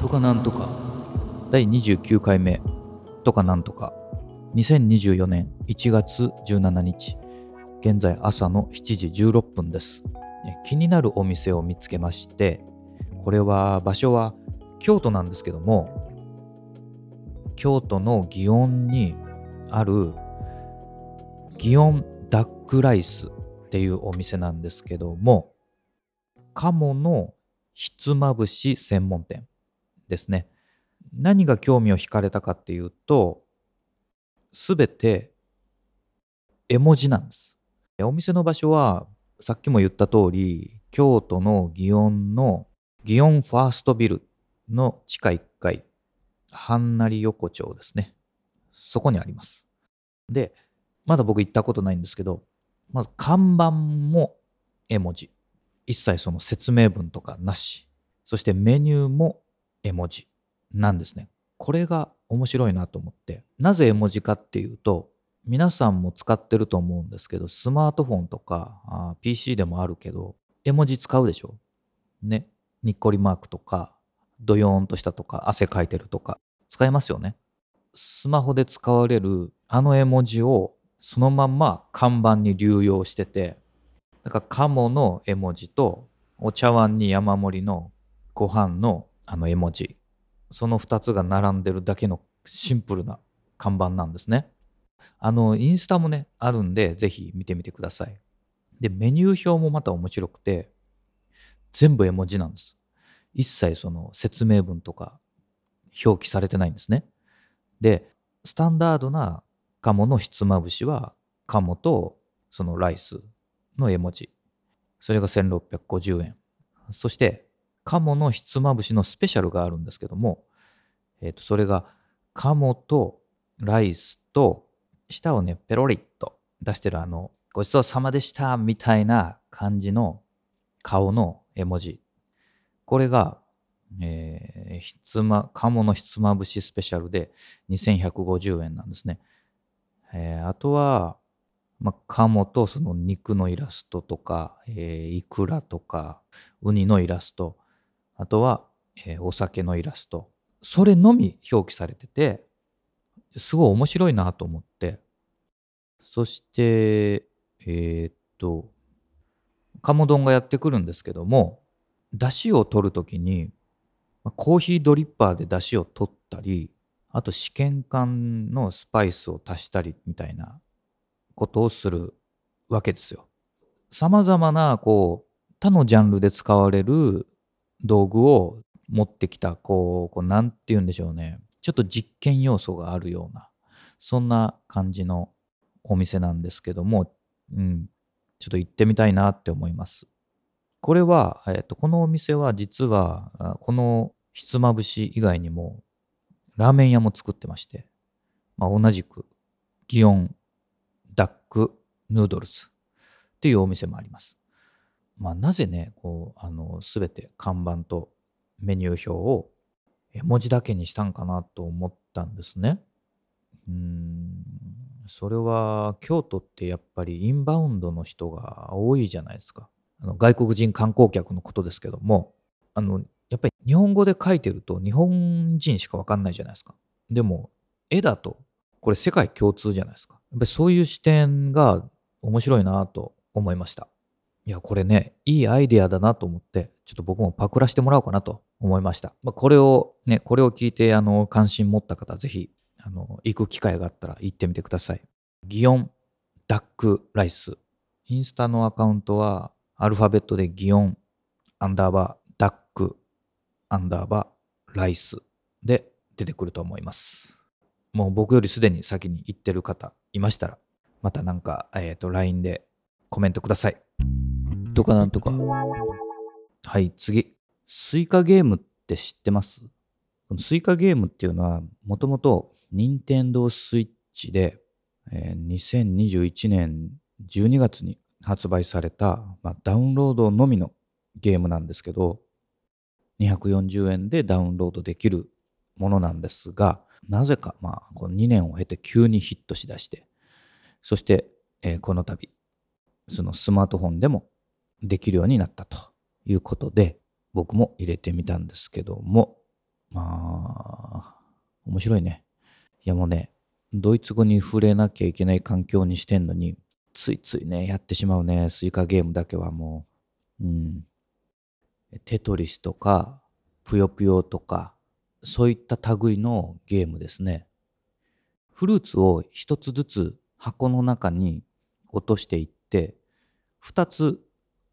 とかなんとか。第29回目とかなんとか。2024年1月17日。現在朝の7時16分です。気になるお店を見つけましてこれは場所は京都なんですけども京都の祇園にある祇園ダックライスっていうお店なんですけども鴨のひつまぶし専門店。ですね。何が興味を惹かれたかっていうとすべて絵文字なんです。お店の場所はさっきも言った通り京都の祇園の祇園ファーストビルの地下1階はんなり横丁ですね。そこにあります。でまだ僕行ったことないんですけどまず看板も絵文字。一切その説明文とかなし。そしてメニューも絵文字なんですね。これが面白いなと思って。なぜ絵文字かっていうと皆さんも使ってると思うんですけどスマートフォンとか PC でもあるけど絵文字使うでしょ？ね。にっこりマークとかドヨーンとしたとか汗かいてるとか使えますよね。スマホで使われるあの絵文字をそのまんま看板に流用しててだから鴨の絵文字とお茶碗に山盛りのご飯のあの絵文字。その2つが並んでるだけのシンプルな看板なんですね。あのインスタもねあるんでぜひ見てみてください。でメニュー表もまた面白くて全部絵文字なんです。一切その説明文とか表記されてないんですね。でスタンダードな鴨のひつまぶしは鴨とそのライスの絵文字。それが1650円。そして鴨のひつまぶしのスペシャルがあるんですけども、えー、とそれが鴨とライスと舌をねペロリッと出してるあのごちそうさまでしたみたいな感じの顔の絵文字。これが、えー、ひつま鴨のひつまぶしスペシャルで2150円なんですね。えー、あとは、まあ、鴨とその肉のイラストとか、えー、イクラとか、ウニのイラスト、あとは、えー、お酒のイラスト、それのみ表記されてて、すごい面白いなと思って、そして、えー、っと、鴨丼がやってくるんですけども、出汁を取るときに、コーヒードリッパーで出汁を取ったり、あと試験管のスパイスを足したりみたいなことをするわけですよ。さまざまなこう他のジャンルで使われる道具を持ってきたこうこうなんて言うんでしょうねちょっと実験要素があるようなそんな感じのお店なんですけども、うん、ちょっと行ってみたいなって思います。これは、えっと、このお店は実はこのひつまぶし以外にもラーメン屋も作ってまして、まあ、同じく、祇園ダックヌードルズっていうお店もあります。まあ、なぜね、こう、あの、すべて看板とメニュー表を絵文字だけにしたんかなと思ったんですね。うん、それは京都ってやっぱりインバウンドの人が多いじゃないですか。あの外国人観光客のことですけども、あのやっぱり日本語で書いてると日本人しかわかんないじゃないですか。でも絵だとこれ世界共通じゃないですか。やっぱりそういう視点が面白いなと思いました。いや、これね、いいアイデアだなと思って、ちょっと僕もパクらせてもらおうかなと思いました。まあ、これをね、これを聞いて、あの、関心持った方、ぜひ、あの、行く機会があったら行ってみてください。ギオンダックライス。インスタのアカウントは、アルファベットでギオンアンダーバーダックアンダーバーライスで出てくると思います。もう僕よりすでに先に行ってる方いましたら、またなんか、えっ、ー、と、LINE でコメントください。とかなんとか。はい、次。スイカゲームって知ってます？スイカゲームっていうのは、もともと任天堂スイッチで、えー、2021年12月に発売された、まあ、ダウンロードのみのゲームなんですけど、240円でダウンロードできるものなんですが、なぜか、まあ、この2年を経て急にヒットしだして、そして、えー、この度、そのスマートフォンでもできるようになったということで、僕も入れてみたんですけども、まあ、面白いね。いやもうね、ドイツ語に触れなきゃいけない環境にしてんのに、ついついね、やってしまうね、スイカゲームだけはもう。うん。テトリスとか、ぷよぷよとか、そういった類のゲームですね。フルーツを一つずつ箱の中に落としていって、二つ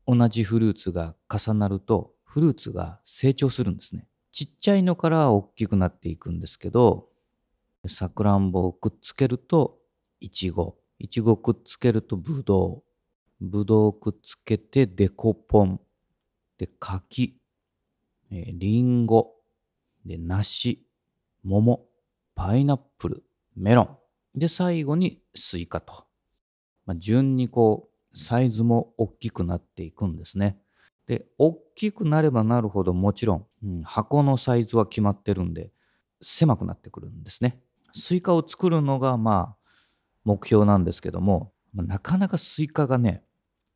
同じフルーツが重なると、フルーツが成長するんですね。ちっちゃいのから大きくなっていくんですけど、さくらんぼをくっつけるといちご、いちごくっつけるとぶどう、ぶどうくっつけてデコポン、で柿、えりんご、で梨、桃、パイナップル、メロン、で最後にスイカと、まあ、順にこうサイズも大きくなっていくんですね。で、大きくなればなるほどもちろん、うん、箱のサイズは決まってるんで、狭くなってくるんですね。スイカを作るのがまあ目標なんですけども、なかなかスイカがね、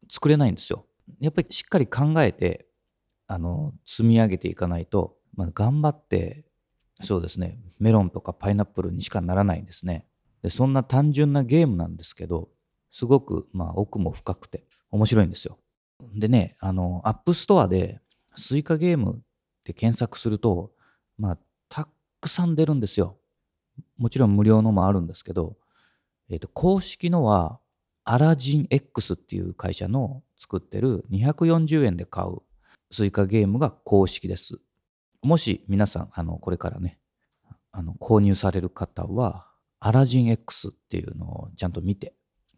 作れないんですよ。やっぱりしっかり考えて、あの、積み上げていかないと、まあ、頑張って、そうですね、メロンとかパイナップルにしかならないんですね。で、そんな単純なゲームなんですけど、すごく、まあ、奥も深くて面白いんですよ。でね、あの、 App Store でスイカゲームって検索すると、まあ、たくさん出るんですよ。もちろん無料のもあるんですけど、えっ、ー、と、公式のは、 Aladdin X っていう会社の作ってる240円で買うスイカゲームが公式です。もし皆さん、あの、これからね、あの、購入される方は、アラジン X っていうのをちゃんと見て、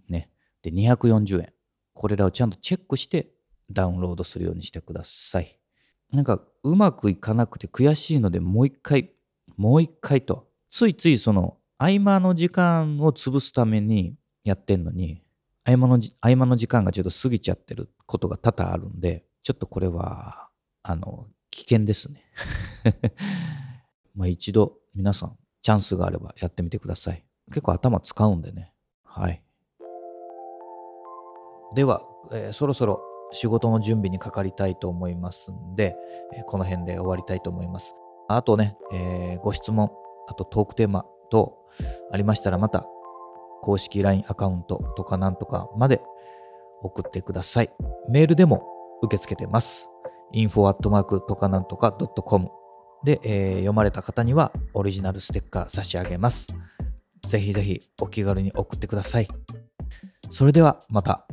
ね。で、240円。これらをちゃんとチェックしてダウンロードするようにしてください。なんかうまくいかなくて悔しいのでもう一回、もう一回と、ついついその合間の時間を潰すためにやってんのに、合間の合間の時間がちょっと過ぎちゃってることが多々あるんで、ちょっとこれは、あの、危険ですね。まあ一度皆さんチャンスがあればやってみてください。結構頭使うんでね。はい。では、えー、そろそろ仕事の準備にかかりたいと思いますんで、えー、この辺で終わりたいと思います。あとね、えー、ご質問、あとトークテーマ等ありましたらまた公式 LINE アカウントとかなんとかまで送ってください。メールでも受け付けてます。info アットマークとかなんとか .com で、えー、読まれた方にはオリジナルステッカー差し上げます。ぜひぜひお気軽に送ってください。それではまた。